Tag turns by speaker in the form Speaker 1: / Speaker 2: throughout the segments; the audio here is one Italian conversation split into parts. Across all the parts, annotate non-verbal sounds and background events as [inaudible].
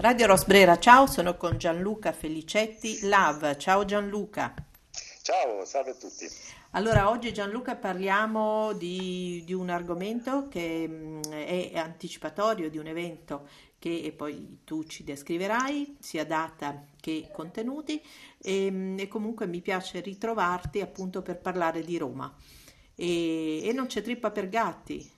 Speaker 1: Radio Rosbrera, ciao, sono con Gianluca Felicetti, LAV. Ciao Gianluca.
Speaker 2: Ciao, salve a tutti.
Speaker 1: Allora, oggi Gianluca parliamo di, di un argomento che mh, è anticipatorio di un evento che poi tu ci descriverai, sia data che contenuti, e, e comunque mi piace ritrovarti appunto per parlare di Roma. E, e non c'è trippa per gatti,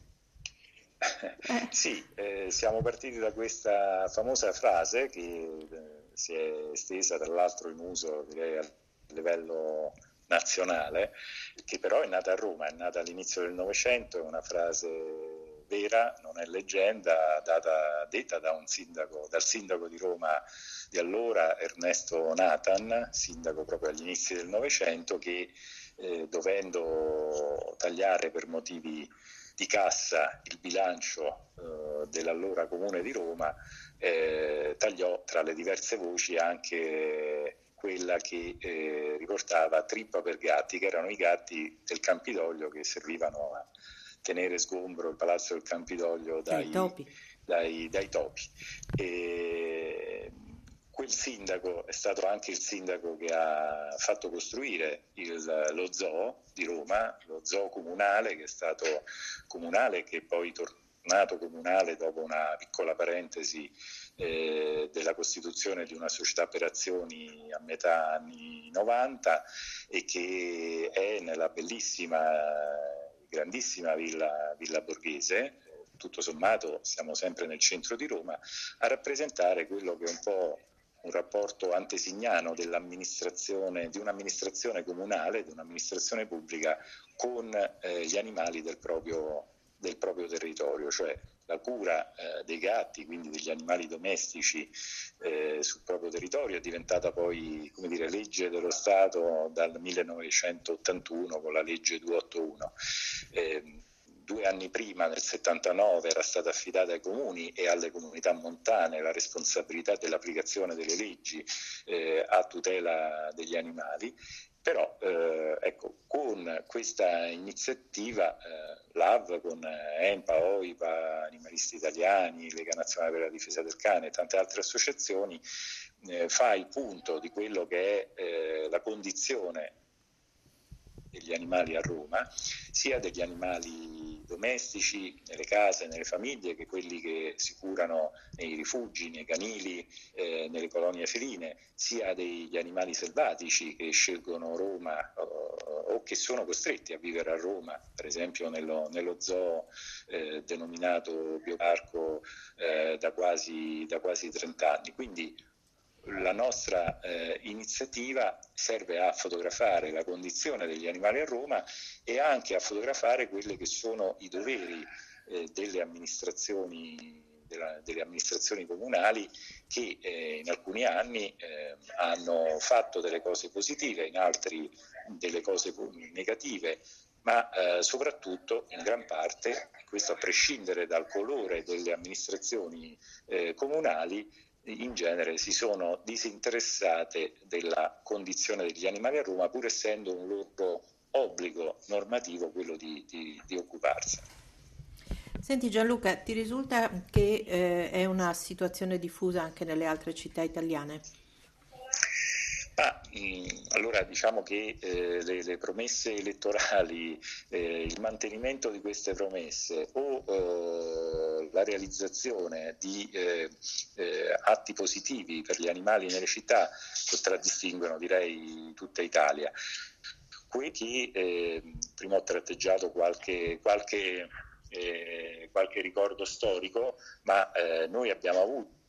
Speaker 2: eh. [laughs] Sì, eh, siamo partiti da questa famosa frase che eh, si è estesa tra l'altro in uso direi a livello nazionale, che però è nata a Roma, è nata all'inizio del Novecento, è una frase vera, non è leggenda, data, detta da sindaco, dal sindaco di Roma di allora, Ernesto Nathan, sindaco proprio agli inizi del Novecento, che eh, dovendo tagliare per motivi di cassa il bilancio eh, dell'allora Comune di Roma, eh, tagliò tra le diverse voci anche quella che eh, riportava trippa per gatti, che erano i gatti del Campidoglio che servivano a tenere sgombro il palazzo del Campidoglio dai, dai topi. Dai, dai topi. E, quel sindaco è stato anche il sindaco che ha fatto costruire il, lo zoo di Roma, lo zoo comunale che è stato comunale e che poi tornato comunale dopo una piccola parentesi eh, della costituzione di una società per azioni a metà anni 90 e che è nella bellissima, grandissima villa, villa borghese. Tutto sommato siamo sempre nel centro di Roma, a rappresentare quello che è un po' un rapporto antesignano dell'amministrazione, di un'amministrazione comunale, di un'amministrazione pubblica con eh, gli animali del proprio, del proprio, territorio, cioè la cura eh, dei gatti, quindi degli animali domestici eh, sul proprio territorio è diventata poi dire, legge dello Stato dal 1981 con la legge 281 due anni prima, nel 79, era stata affidata ai comuni e alle comunità montane la responsabilità dell'applicazione delle leggi eh, a tutela degli animali. Però eh, ecco, con questa iniziativa eh, l'AV, con EMPA, OIPA, Animalisti Italiani, Lega Nazionale per la Difesa del Cane e tante altre associazioni, eh, fa il punto di quello che è eh, la condizione degli animali a Roma, sia degli animali domestici nelle case, nelle famiglie, che quelli che si curano nei rifugi, nei canili, eh, nelle colonie feline, sia degli animali selvatici che scelgono Roma o, o che sono costretti a vivere a Roma, per esempio nello, nello zoo eh, denominato Bioparco eh, da, quasi, da quasi 30 anni. Quindi la nostra eh, iniziativa serve a fotografare la condizione degli animali a Roma e anche a fotografare quelli che sono i doveri eh, delle, amministrazioni, della, delle, amministrazioni, comunali che eh, in alcuni anni eh, hanno fatto delle cose positive, in altri delle cose negative, ma eh, soprattutto in gran parte, questo a prescindere dal colore delle amministrazioni eh, comunali, in genere si sono disinteressate della condizione degli animali a Roma, pur essendo un loro obbligo normativo quello di, di, di occuparsene.
Speaker 1: Senti Gianluca, ti risulta che eh, è una situazione diffusa anche nelle altre città italiane?
Speaker 2: Ah, allora diciamo che eh, le, le, promesse elettorali, eh, il mantenimento di queste promesse o eh, la realizzazione di eh, eh, atti positivi per gli animali nelle città contraddistinguono direi tutta Italia. Qui che eh, prima ho tratteggiato qualche, qualche, qualche ricordo storico, ma noi abbiamo avuto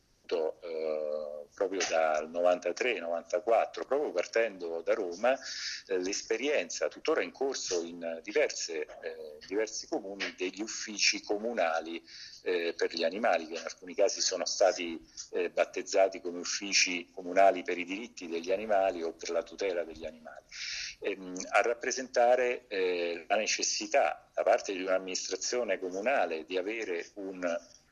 Speaker 2: proprio dal 93-94, proprio partendo da Roma, eh, l'esperienza tuttora in corso in diverse, eh, diversi comuni degli uffici comunali eh, per gli animali, che in alcuni casi sono stati eh, battezzati come uffici comunali per i diritti degli animali o per la tutela degli animali, ehm, a rappresentare eh, la necessità da parte di un'amministrazione comunale di avere un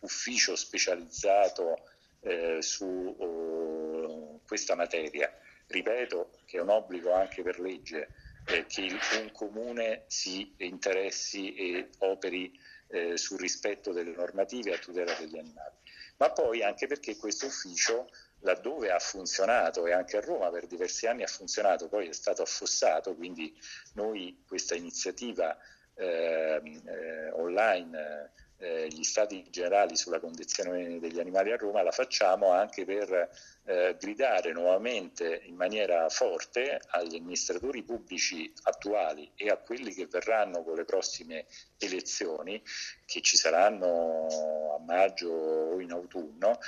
Speaker 2: ufficio specializzato eh, su uh, questa materia. Ripeto che è un obbligo anche per legge eh, che un comune si interessi e operi eh, sul rispetto delle normative a tutela degli animali. ma poi anche perché questo ufficio laddove ha funzionato e anche a Roma per diversi anni ha funzionato, poi è stato affossato, quindi noi questa iniziativa eh, eh, online eh, gli stati generali sulla condizione degli animali a Roma la facciamo anche per eh, gridare nuovamente in maniera forte agli amministratori pubblici attuali e a quelli che verranno con le prossime elezioni, che ci saranno a maggio o in autunno,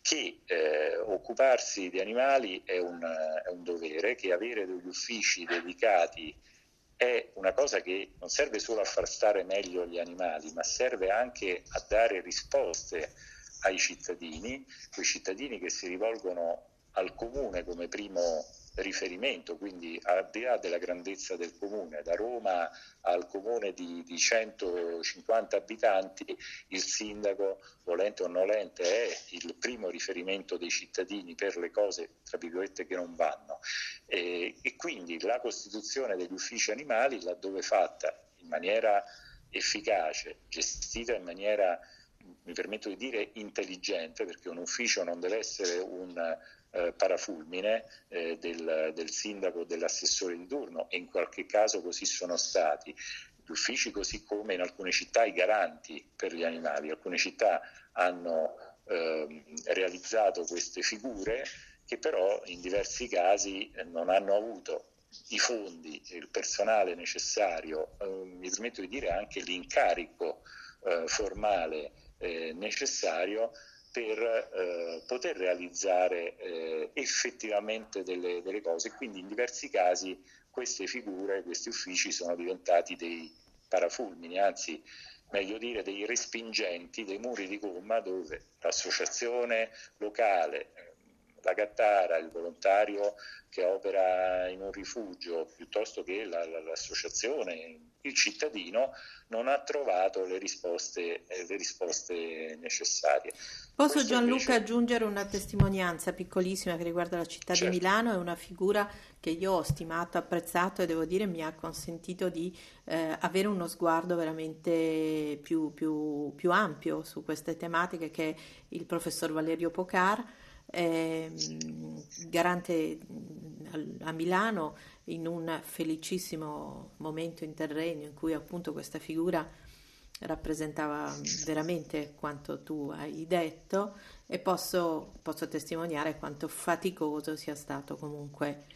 Speaker 2: che eh, occuparsi di animali è un, è un dovere, che avere degli uffici dedicati è una cosa che non serve solo a far stare meglio gli animali, ma serve anche a dare risposte ai cittadini, quei cittadini che si rivolgono al comune come primo riferimento, quindi al di là della grandezza del comune, da Roma al comune di, di 150 abitanti, il sindaco, volente o nolente, è il primo riferimento dei cittadini per le cose, tra virgolette, che non vanno. E, e quindi la costituzione degli uffici animali, laddove fatta in maniera efficace, gestita in maniera mi permetto di dire intelligente, perché un ufficio non deve essere un eh, parafulmine eh, del, del sindaco o dell'assessore di turno e in qualche caso così sono stati gli uffici così come in alcune città i garanti per gli animali. Alcune città hanno eh, realizzato queste figure che però in diversi casi non hanno avuto i fondi il personale necessario, eh, mi permetto di dire anche l'incarico eh, formale eh, necessario per eh, poter realizzare eh, effettivamente delle, delle, cose. Quindi in diversi casi queste figure, questi uffici sono diventati dei parafulmini, anzi meglio dire dei respingenti, dei muri di gomma dove l'associazione locale, la Gattara, il volontario che opera in un rifugio, piuttosto che la, la, l'associazione, il cittadino non ha trovato le risposte, eh, le risposte necessarie.
Speaker 1: Posso Questo Gianluca invece... aggiungere una testimonianza piccolissima che riguarda la città certo. di Milano? È una figura che io ho stimato, apprezzato e devo dire mi ha consentito di eh, avere uno sguardo veramente più, più, più ampio su queste tematiche che è il professor Valerio Pocar eh, garante a Milano in un felicissimo momento interregno in cui appunto questa figura rappresentava veramente quanto tu hai detto e posso, posso testimoniare quanto faticoso sia stato comunque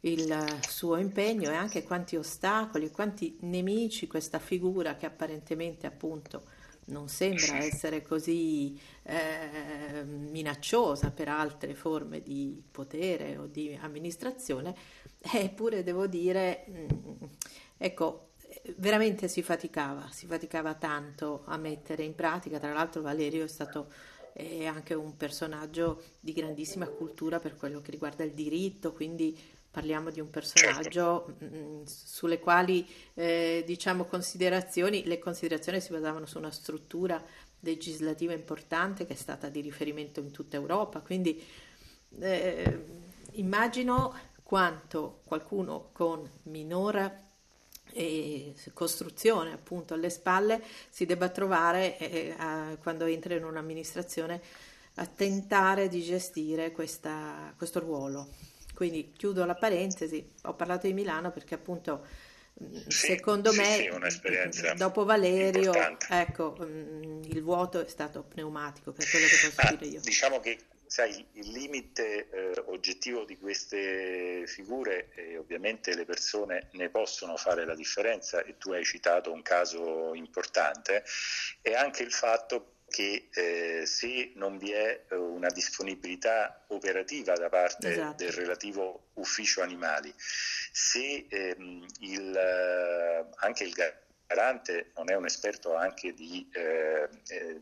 Speaker 1: il suo impegno e anche quanti ostacoli, quanti nemici questa figura che apparentemente appunto non sembra essere così eh, minacciosa per altre forme di potere o di amministrazione, eppure devo dire, mm, ecco, veramente si faticava, si faticava tanto a mettere in pratica, tra l'altro Valerio è stato è anche un personaggio di grandissima cultura per quello che riguarda il diritto, quindi parliamo di un personaggio certo. mh, sulle quali eh, diciamo considerazioni, le considerazioni si basavano su una struttura legislativa importante che è stata di riferimento in tutta Europa, quindi eh, immagino quanto qualcuno con minore e costruzione appunto alle spalle si debba trovare eh, a, quando entra in un'amministrazione a tentare di gestire questa, questo ruolo. Quindi chiudo la parentesi, ho parlato di Milano perché appunto sì, secondo
Speaker 2: sì,
Speaker 1: me
Speaker 2: sì, [laughs]
Speaker 1: dopo Valerio ecco, il vuoto è stato pneumatico per quello che posso ah, dire io.
Speaker 2: Diciamo che sai, il limite eh, oggettivo di queste figure, e ovviamente le persone ne possono fare la differenza, e tu hai citato un caso importante, è anche il fatto che eh, se non vi è eh, una disponibilità operativa da parte esatto. del relativo ufficio animali, se ehm, il, eh, anche il garante non è un esperto anche di eh, eh,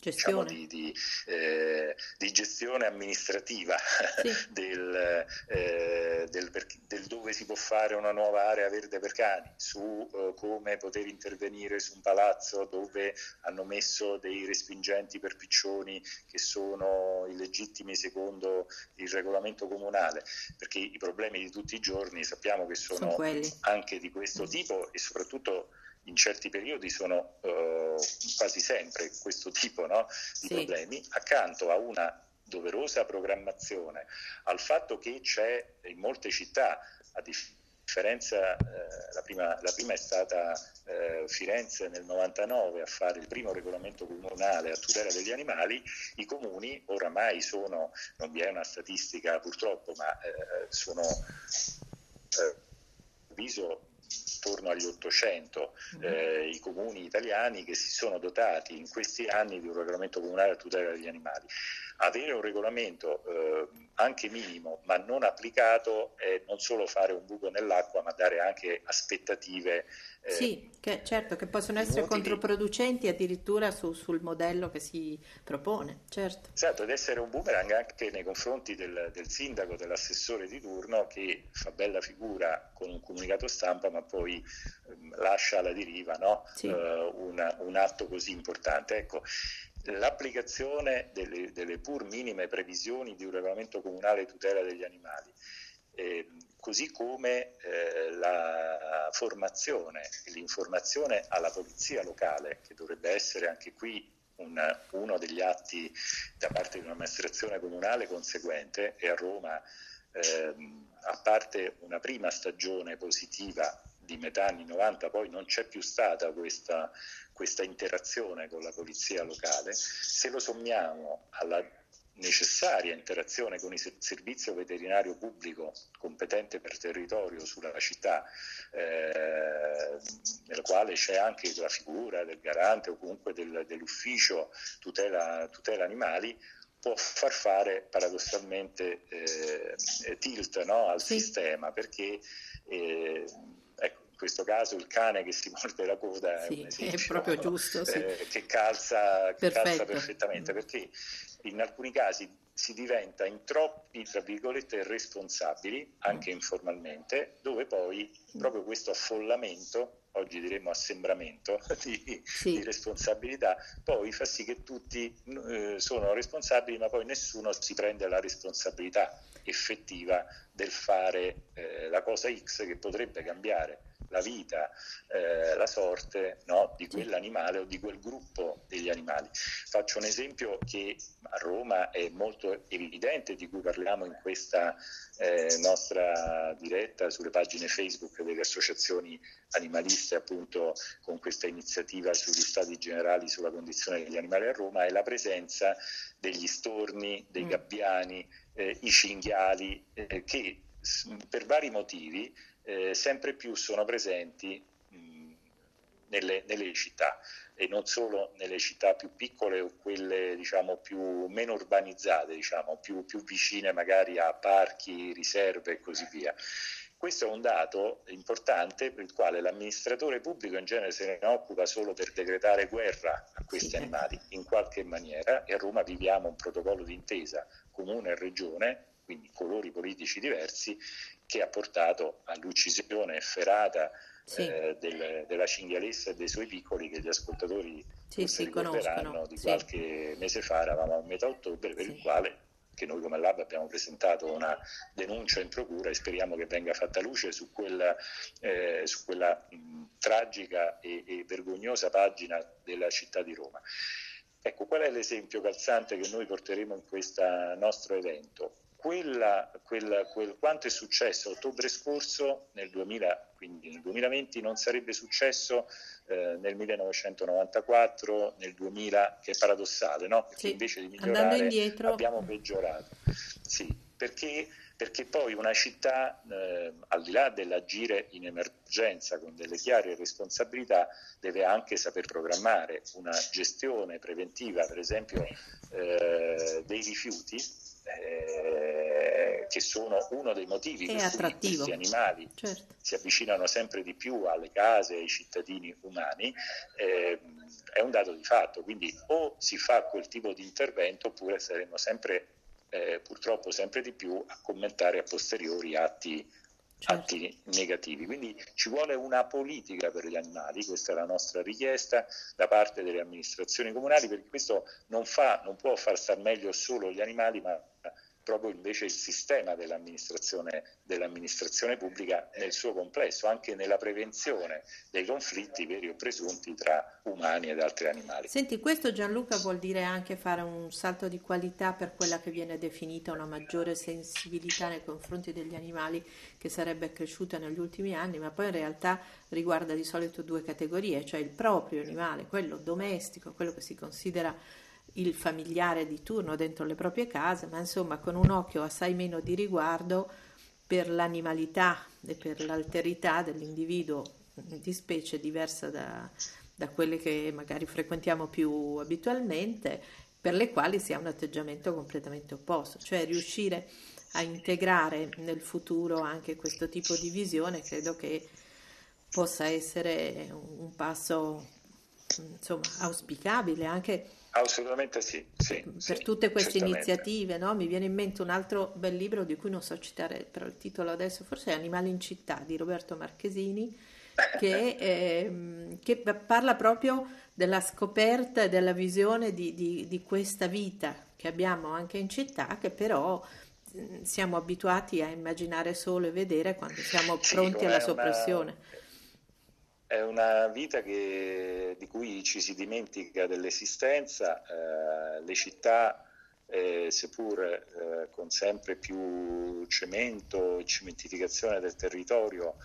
Speaker 2: diciamo, di, di, eh, di, gestione amministrativa [laughs] sì. del, eh, del, del, dove si può fare una nuova area verde per cani, su eh, come poter intervenire su un palazzo dove hanno messo dei respingenti per piccioni che sono illegittimi secondo il regolamento comunale, perché i problemi di tutti i giorni sappiamo che sono, sono anche di questo tipo e soprattutto in certi periodi sono uh, quasi sempre questo tipo no, di sì. problemi, accanto a una doverosa programmazione, al fatto che c'è in molte città, a differenza, eh, la, prima, la, prima, è stata eh, Firenze nel 99 a fare il primo regolamento comunale a tutela degli animali, i comuni oramai sono, non vi è una statistica purtroppo, ma eh, sono eh, avviso intorno agli 800 mm-hmm. eh, i comuni italiani che si sono dotati in questi anni di un regolamento comunale a tutela degli animali. Avere un regolamento eh, anche minimo ma non applicato è non solo fare un buco nell'acqua ma dare anche aspettative.
Speaker 1: Eh, sì, che, certo, che possono essere inutili. controproducenti addirittura su, sul modello che si propone. Certo.
Speaker 2: Esatto, ed essere un boomerang anche nei confronti del, del sindaco, dell'assessore di turno che fa bella figura con un comunicato stampa ma poi eh, lascia alla deriva no? sì. uh, una, un atto così importante. Ecco, l'applicazione delle, delle, pur minime previsioni di un regolamento comunale tutela degli animali, eh, così come eh, la formazione e l'informazione alla polizia locale, che dovrebbe essere anche qui un, uno degli atti da parte di un'amministrazione comunale conseguente, e a Roma, eh, a parte una prima stagione positiva di metà anni 90 poi non c'è più stata questa, questa interazione con la polizia locale, se lo sommiamo alla necessaria interazione con il servizio veterinario pubblico competente per territorio sulla città, eh, nella quale c'è anche la figura del garante o comunque del, dell'ufficio tutela, tutela, animali, può far fare paradossalmente eh, tilt no, al sì. sistema perché eh, questo caso il cane che si morde la coda
Speaker 1: sì, è, esempio, è proprio giusto, sì.
Speaker 2: eh, che, calza, che calza, perfettamente, perché in alcuni casi si diventa in troppi, tra virgolette, responsabili, anche informalmente, dove poi proprio questo affollamento, oggi diremmo assembramento [laughs] di, sì. di responsabilità, poi fa sì che tutti eh, sono responsabili, ma poi nessuno si prende la responsabilità effettiva del fare eh, la cosa X che potrebbe cambiare la vita, eh, la sorte no, di quell'animale o di quel gruppo degli animali. Faccio un esempio che a Roma è molto evidente, di cui parliamo in questa eh, nostra diretta sulle pagine Facebook delle associazioni animaliste, appunto con questa iniziativa sugli stati generali sulla condizione degli animali a Roma, è la presenza degli storni, dei mm. gabbiani, eh, i cinghiali, eh, che per vari motivi eh, sempre più sono presenti nelle, nelle, città e non solo nelle città più piccole o quelle diciamo, più meno urbanizzate, diciamo, più, più vicine magari a parchi, riserve e così via. Questo è un dato importante per il quale l'amministratore pubblico in genere se ne occupa solo per decretare guerra a questi animali in qualche maniera e a Roma viviamo un protocollo d'intesa comune e regione, quindi colori politici diversi, che ha portato all'uccisione efferata sì. eh, del, della cinghialessa e dei suoi piccoli che gli ascoltatori sì, si ricorderanno di qualche mese fa, eravamo a metà ottobre, per il quale che noi come Lab abbiamo presentato una denuncia in procura e speriamo che venga fatta luce su quella, eh, su quella mh, tragica e, e vergognosa pagina della città di Roma. Ecco, qual è l'esempio calzante che noi porteremo in questo nostro evento? Quella, quella, quel, quanto è successo a ottobre scorso nel 2000, quindi nel 2020 non sarebbe successo eh, nel 1994, nel 2000, che è paradossale, no? Perché sì. invece di migliorare abbiamo peggiorato. Sì, perché, perché poi una città, eh, al di là dell'agire in emergenza con delle chiare responsabilità, deve anche saper programmare una gestione preventiva, per esempio, eh, dei rifiuti eh, che sono uno dei motivi
Speaker 1: è
Speaker 2: per cui questi animali certo. si avvicinano sempre di più alle case e ai cittadini umani, eh, è un dato di fatto. Quindi o si fa quel tipo di intervento oppure saremo sempre, eh, purtroppo sempre di più a commentare a posteriori atti certo. atti negativi. Quindi ci vuole una politica per gli animali, questa è la nostra richiesta da parte delle amministrazioni comunali, perché questo non, fa, non può far star meglio solo gli animali, ma proprio invece il sistema dell'amministrazione, dell'amministrazione pubblica nel suo complesso, anche nella prevenzione dei conflitti veri o presunti tra umani ed altri animali.
Speaker 1: Senti, questo Gianluca vuol dire anche fare un salto di qualità per quella che viene definita una maggiore sensibilità nei confronti degli animali che sarebbe cresciuta negli ultimi anni, ma poi in realtà riguarda di solito due categorie, cioè il proprio animale, quello domestico, quello che si considera il familiare di turno dentro le proprie case, ma insomma con un occhio assai meno di riguardo per l'animalità e per l'alterità dell'individuo di specie diversa da, da quelle che magari frequentiamo più abitualmente, per le quali si ha un atteggiamento completamente opposto, cioè riuscire a integrare nel futuro anche questo tipo di visione, credo che possa essere un passo insomma auspicabile anche
Speaker 2: Assolutamente sì, sì
Speaker 1: per
Speaker 2: sì,
Speaker 1: tutte queste certamente. iniziative, no? mi viene in mente un altro bel libro di cui non so citare però il titolo adesso, forse è Animali in città di Roberto Marchesini, che, eh, che parla proprio della scoperta e della visione di, di, di, questa vita che abbiamo anche in città, che però siamo abituati a immaginare solo e vedere quando siamo sì, pronti alla soppressione. Una
Speaker 2: è una vita che, di cui ci si dimentica dell'esistenza, eh, le città, eh, seppur eh, con sempre più cemento e cementificazione del territorio,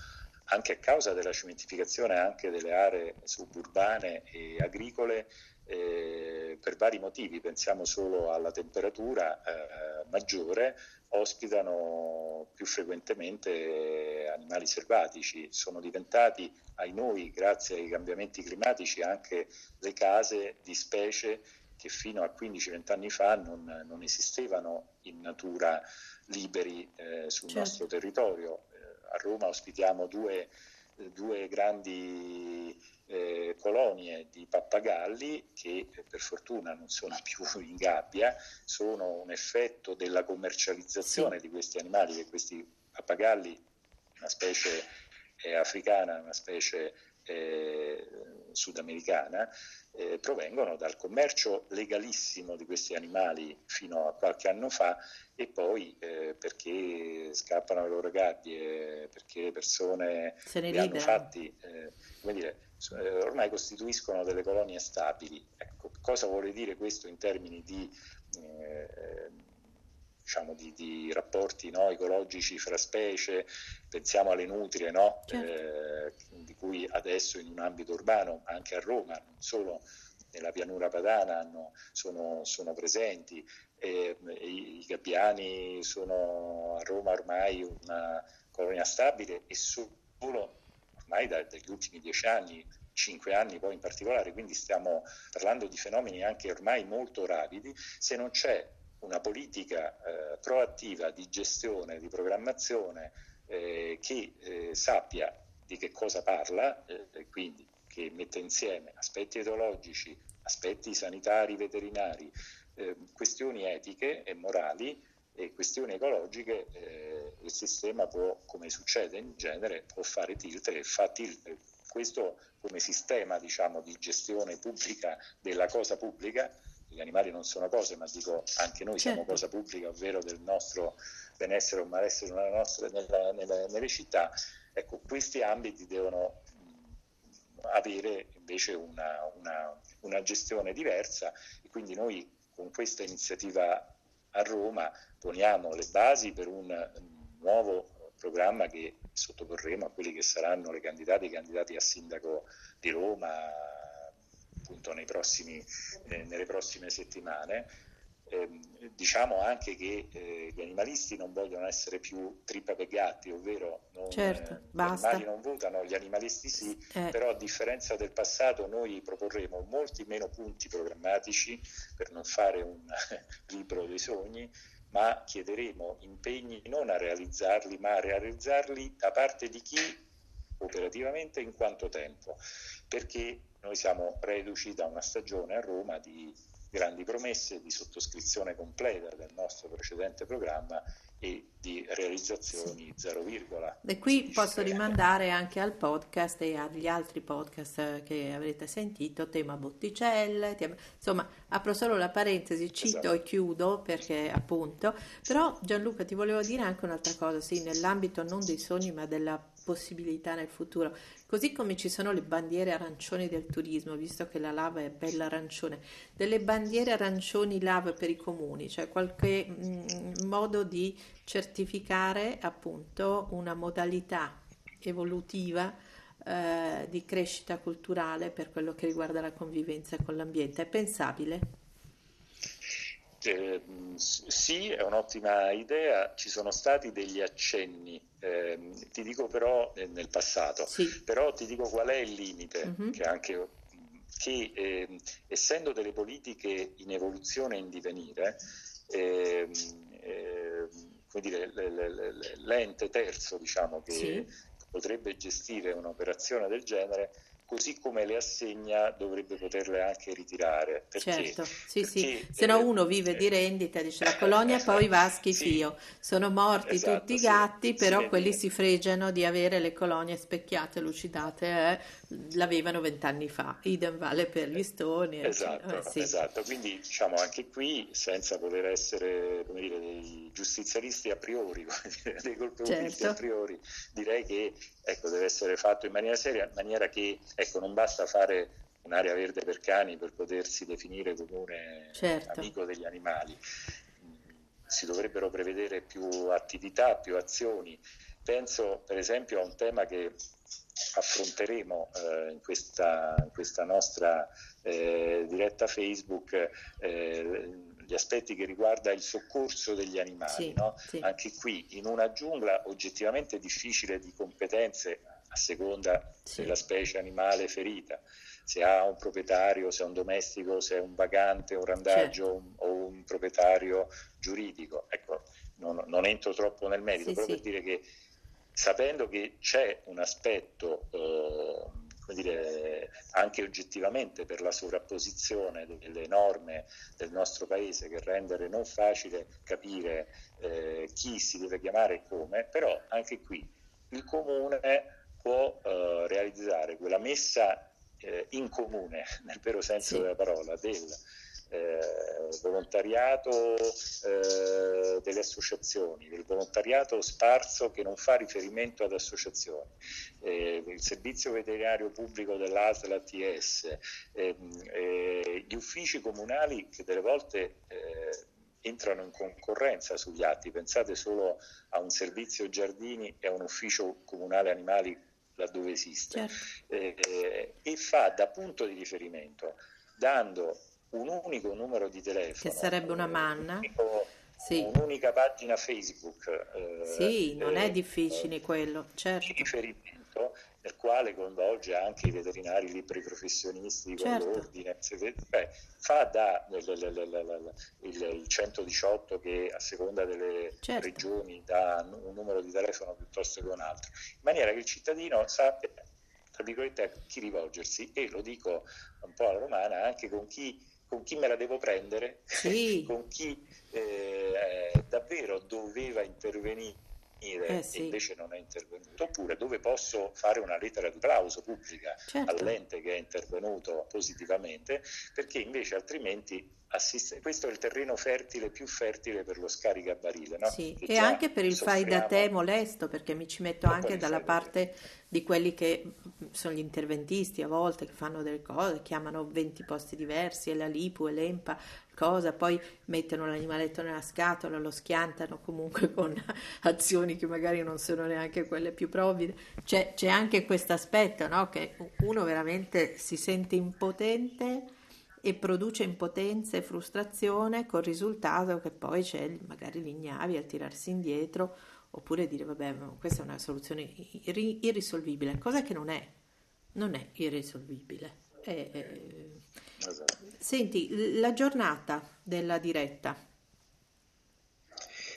Speaker 2: anche a causa della cementificazione anche delle aree suburbane e agricole, eh, per vari motivi, pensiamo solo alla temperatura eh, maggiore, ospitano più frequentemente animali selvatici, sono diventati ai noi, grazie ai cambiamenti climatici, anche le case di specie che fino a 15-20 anni fa non, non, esistevano in natura liberi eh, sul certo. nostro territorio. A Roma ospitiamo due, due grandi eh, colonie di pappagalli che per fortuna non sono più [laughs] in gabbia, sono un effetto della commercializzazione di questi animali, che questi pappagalli, una specie eh, africana, una specie eh, sudamericana, eh, provengono dal commercio legalissimo di questi animali fino a qualche anno fa e poi eh, perché scappano le loro gabbie, perché le persone li hanno fatti, eh, come dire, eh, ormai costituiscono delle colonie stabili. Ecco, cosa vuole dire questo in termini di, eh, diciamo di, di rapporti no, ecologici fra specie? Pensiamo alle nutrie, no? certo. eh, di cui adesso in un ambito urbano, anche a Roma, non solo nella pianura padana hanno, sono, sono, presenti. E, i, gabbiani sono a Roma ormai una colonia stabile e solo ormai da, dagli ultimi dieci anni, cinque anni poi in particolare, quindi stiamo parlando di fenomeni anche ormai molto rapidi, se non c'è una politica eh, proattiva di gestione, di programmazione eh, che eh, sappia di che cosa parla, eh, quindi che metta insieme aspetti etologici, aspetti sanitari, veterinari, eh, questioni etiche e morali, e questioni ecologiche eh, il sistema può, come succede in genere, può fare tilt e fa tilt. Questo come sistema diciamo, di gestione pubblica della cosa pubblica, gli animali non sono cose, ma dico anche noi certo. siamo cosa pubblica, ovvero del nostro benessere o malessere nella nostra, nella, nella, nelle città. Ecco, questi ambiti devono avere invece una, una, una gestione diversa e quindi noi con questa iniziativa a Roma poniamo le basi per un nuovo programma che sottoporremo a quelli che saranno le candidate e i candidati a sindaco di Roma appunto prossimi, eh, nelle prossime settimane diciamo anche che eh, gli animalisti non vogliono essere più trippa per gatti, ovvero non, certo, eh, gli animali non votano, gli animalisti sì, eh. però a differenza del passato noi proporremo molti meno punti programmatici per non fare un [laughs] libro dei sogni, ma chiederemo impegni non a realizzarli, ma a realizzarli da parte di chi operativamente in quanto tempo, perché noi siamo reduci da una stagione a Roma di grandi promesse di sottoscrizione completa del nostro precedente programma e di realizzazioni sì. zero virgola.
Speaker 1: E qui posso rimandare anche al podcast e agli altri podcast che avrete sentito, tema botticelle, tema... insomma apro solo la parentesi, cito esatto. e chiudo perché appunto, però Gianluca ti volevo dire anche un'altra cosa, sì, nell'ambito non dei sogni ma della possibilità nel futuro. Così come ci sono le bandiere arancioni del turismo, visto che la lava è bella arancione, delle bandiere arancioni lava per i comuni, cioè qualche mh, mm, modo di certificare appunto una modalità evolutiva eh, di crescita culturale per quello che riguarda la convivenza con l'ambiente. È pensabile?
Speaker 2: Eh, sì, è un'ottima idea, ci sono stati degli accenni, eh, ti dico però eh, nel passato, sì. però ti dico qual è il limite, mm-hmm. che, anche, che eh, essendo delle politiche in evoluzione e in divenire, ehm, ehm, dire, l'ente terzo diciamo, che sì. potrebbe gestire un'operazione del genere così come le assegna dovrebbe poterle anche ritirare.
Speaker 1: Perché? Certo, sì, perché, sì. Se no uno vive eh, di rendita, dice la [laughs] colonia poi va a schifio. Sì. Sono morti esatto, tutti i gatti, sì, però quelli si fregiano di avere le colonie specchiate, lucidate, eh? l'avevano vent'anni fa. Idem vale per gli stoni.
Speaker 2: Esatto, eh, sì. esatto. Quindi diciamo anche qui, senza poter essere come dire, dei giustizialisti a priori, [laughs] dei colpevolisti certo. a priori, direi che ecco, deve essere fatto in maniera seria, in maniera che ecco, non basta fare un'area verde per cani per potersi definire comune certo. amico degli animali. Si dovrebbero prevedere più attività, più azioni. Penso per esempio a un tema che affronteremo eh, in, questa, in, questa, nostra eh, diretta Facebook. Eh, gli aspetti che riguarda il soccorso degli animali. Sì, no? sì. Anche qui in una giungla oggettivamente difficile di competenze a seconda sì. della specie animale ferita, se ha un proprietario, se è un domestico, se è un vagante, un randaggio certo. un, o un proprietario giuridico. Ecco, non, non entro troppo nel merito, però per dire che sapendo che c'è un aspetto eh, dire, anche oggettivamente per la sovrapposizione delle norme del nostro paese che rendere non facile capire eh, chi si deve chiamare e come, però anche qui il comune può eh, realizzare quella messa eh, in comune, [laughs] nel vero senso della parola, del eh, volontariato eh, delle associazioni, del volontariato sparso che non fa riferimento ad associazioni, eh, il servizio veterinario pubblico dell'ASL ATS, ehm, eh, gli uffici comunali che delle volte eh, entrano in concorrenza sugli atti, pensate solo a un servizio giardini e a un ufficio comunale animali laddove esiste, certo. eh, e fa da punto di riferimento, dando un unico numero di telefono.
Speaker 1: Che sarebbe una manna.
Speaker 2: Unico, sì. Un'unica pagina Facebook.
Speaker 1: Eh, sì, non eh, è difficile quello, certo.
Speaker 2: Di riferimento nel quale coinvolge anche i veterinari liberi professionisti certo. con l'ordine, beh, fa da il, il, il, 118 che a seconda delle certo. regioni dà un numero di telefono piuttosto che un altro, in maniera che il cittadino sappia tra virgolette a chi rivolgersi e lo dico un po' alla romana anche con chi con chi me la devo prendere, sì. [laughs] con chi eh, davvero doveva intervenire eh sì. e invece non è intervenuto, oppure dove posso fare una lettera di applauso pubblica certo. all'ente che è intervenuto positivamente, perché invece altrimenti assiste, questo è il terreno fertile, più fertile per lo scaricabarile. No?
Speaker 1: Sì, e anche per il fai da te molesto, perché mi ci metto anche dalla parte di quelli che sono gli interventisti a volte, che fanno delle cose, chiamano 20 posti diversi, e la Lipu e l'Empa, cosa, poi mettono l'animaletto nella scatola, lo schiantano comunque con [laughs] azioni che magari non sono neanche quelle più provvide. C'è, c'è anche questo aspetto, no? che uno veramente si sente impotente e produce impotenza e frustrazione col risultato che poi c'è magari l'ignavi a tirarsi indietro oppure dire vabbè questa è una soluzione irri- irrisolvibile, cosa che non è, non è irrisolvibile. È, è... Esatto. Senti, la giornata della diretta.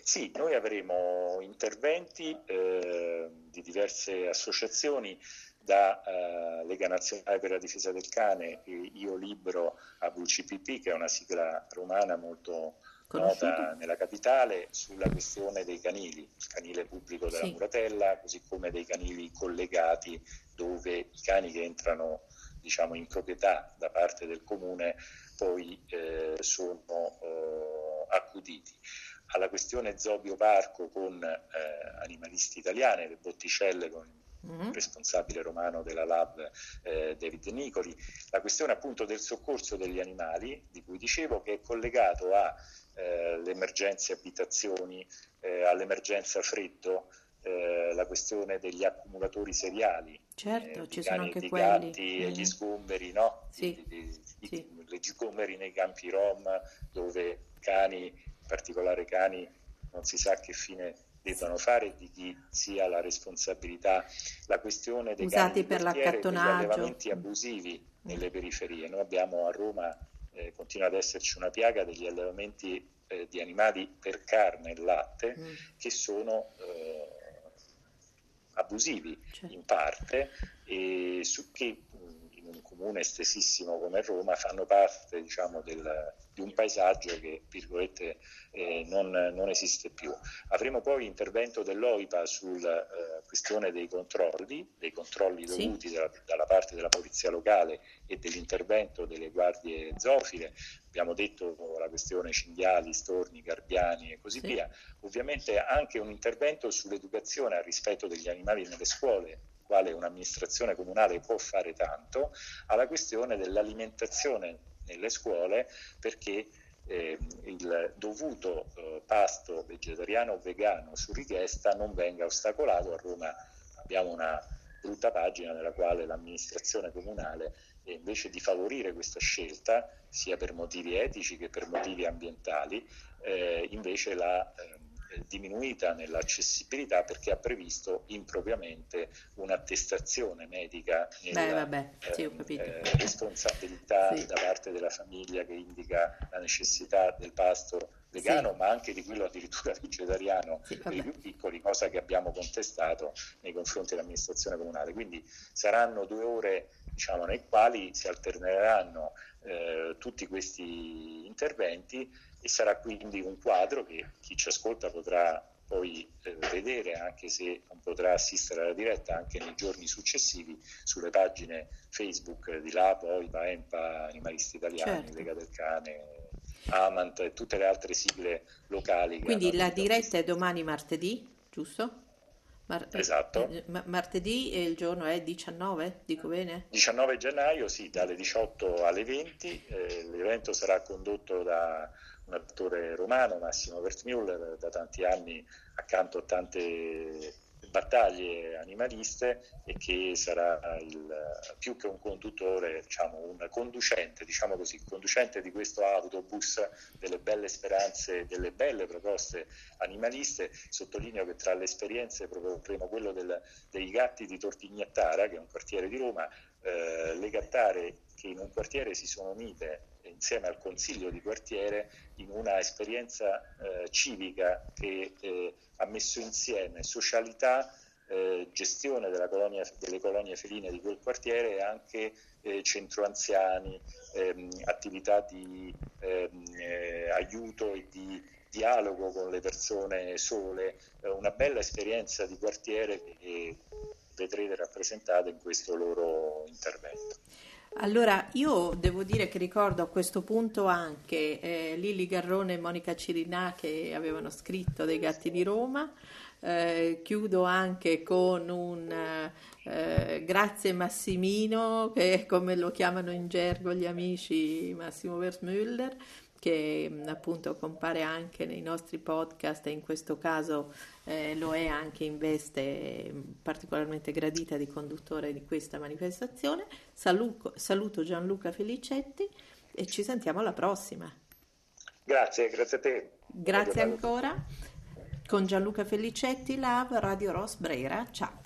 Speaker 2: Sì, noi avremo interventi eh, di diverse associazioni da uh, Lega Nazionale per la Difesa del Cane e Io Libero a VCPP, che è una sigla romana molto nota nella capitale, sulla questione dei canili, il canile pubblico della sì. Muratella, così come dei canili collegati dove i cani che entrano diciamo, in proprietà da parte del comune poi eh, sono eh, accuditi. Alla questione Zobio Parco con eh, animalisti italiani, le botticelle con mm-hmm. il responsabile romano della Lab eh, David Nicoli, la questione appunto del soccorso degli animali, di cui dicevo, che è collegato alle eh, emergenze abitazioni, eh, all'emergenza freddo, eh, la questione degli accumulatori seriali.
Speaker 1: Certo,
Speaker 2: eh,
Speaker 1: ci sono anche
Speaker 2: quelli.
Speaker 1: Gatti
Speaker 2: e gli mm. sgomberi, no?
Speaker 1: Sì.
Speaker 2: I, i,
Speaker 1: sì.
Speaker 2: Le sgomberi nei campi rom dove cani, in particolare cani, non si sa che fine debbano fare e di chi sia la responsabilità. La questione dei
Speaker 1: Usati per
Speaker 2: degli allevamenti abusivi nelle periferie. Noi abbiamo a Roma, eh, continua ad esserci una piaga degli allevamenti eh, di animali per carne e latte mm. che sono eh, abusivi certo. in parte e su che un comune estesissimo come Roma fanno parte diciamo, del, di un paesaggio che virgolette, eh, non, non, esiste più. Avremo poi intervento dell'OIPA sulla eh, questione dei controlli, dei controlli dovuti dalla, dalla, parte della polizia locale e dell'intervento delle guardie zoofile. Abbiamo detto la questione cinghiali, storni, garbiani e così sì. via. Ovviamente anche un intervento sull'educazione al rispetto degli animali nelle scuole quale un'amministrazione comunale può fare tanto, alla questione dell'alimentazione nelle scuole perché eh, il dovuto eh, pasto vegetariano o vegano su richiesta non venga ostacolato. A Roma abbiamo una brutta pagina nella quale l'amministrazione comunale eh, invece di favorire questa scelta, sia per motivi etici che per motivi ambientali, eh, invece la ehm, diminuita nell'accessibilità perché ha previsto impropriamente un'attestazione medica nella
Speaker 1: Beh, sì,
Speaker 2: eh, responsabilità sì. da parte della famiglia che indica la necessità del pasto vegano, sì. ma anche di quello addirittura [laughs] vegetariano per i più piccoli, cosa che abbiamo contestato nei confronti dell'amministrazione comunale. Quindi saranno due ore diciamo, nei quali si alterneranno eh, tutti questi interventi e sarà quindi un quadro che chi ci ascolta potrà poi eh, vedere, anche se non potrà assistere alla diretta, anche nei giorni successivi sulle pagine Facebook di Lab, OIPA, EMPA, Animalisti Italiani, certo. Lega del Cane, Amant e tutte le altre sigle locali.
Speaker 1: Quindi la diretta è domani martedì, giusto?
Speaker 2: Mar- esatto.
Speaker 1: Eh, ma- martedì e il giorno è 19, dico bene?
Speaker 2: 19 gennaio, sì, dalle 18 alle 20. Eh, l'evento sarà condotto da un attore romano, Massimo Wertmüller, da tanti anni accanto a tante battaglie animaliste e che sarà il, più che un conduttore, diciamo, un conducente, diciamo così, conducente di questo autobus delle belle speranze, delle belle proposte animaliste. Sottolineo che tra le esperienze proporremo quello del, dei gatti di Tortignattara, che è un quartiere di Roma, eh, le gattare che in un quartiere si sono unite insieme al consiglio di quartiere in una esperienza eh, civica che eh, ha messo insieme socialità, eh, gestione colonia, delle colonie feline di quel quartiere e anche eh, centro anziani, ehm, attività di ehm, eh, aiuto e di dialogo con le persone sole, una bella esperienza di quartiere che vedrete rappresentata in questo loro intervento.
Speaker 1: Allora, io devo dire che ricordo a questo punto anche eh, Lili Garrone e Monica Cirinà che avevano scritto dei gatti di Roma. Eh, chiudo anche con un eh, grazie Massimino, che come lo chiamano in gergo gli amici Massimo Versmüller che appunto compare anche nei nostri podcast e in questo caso eh, lo è anche in veste particolarmente gradita di conduttore di questa manifestazione. Saluto, saluto Gianluca Felicetti e ci sentiamo alla prossima.
Speaker 2: Grazie, grazie a te.
Speaker 1: Grazie ancora. Con Gianluca Felicetti, Love Radio Ross Brera. Ciao.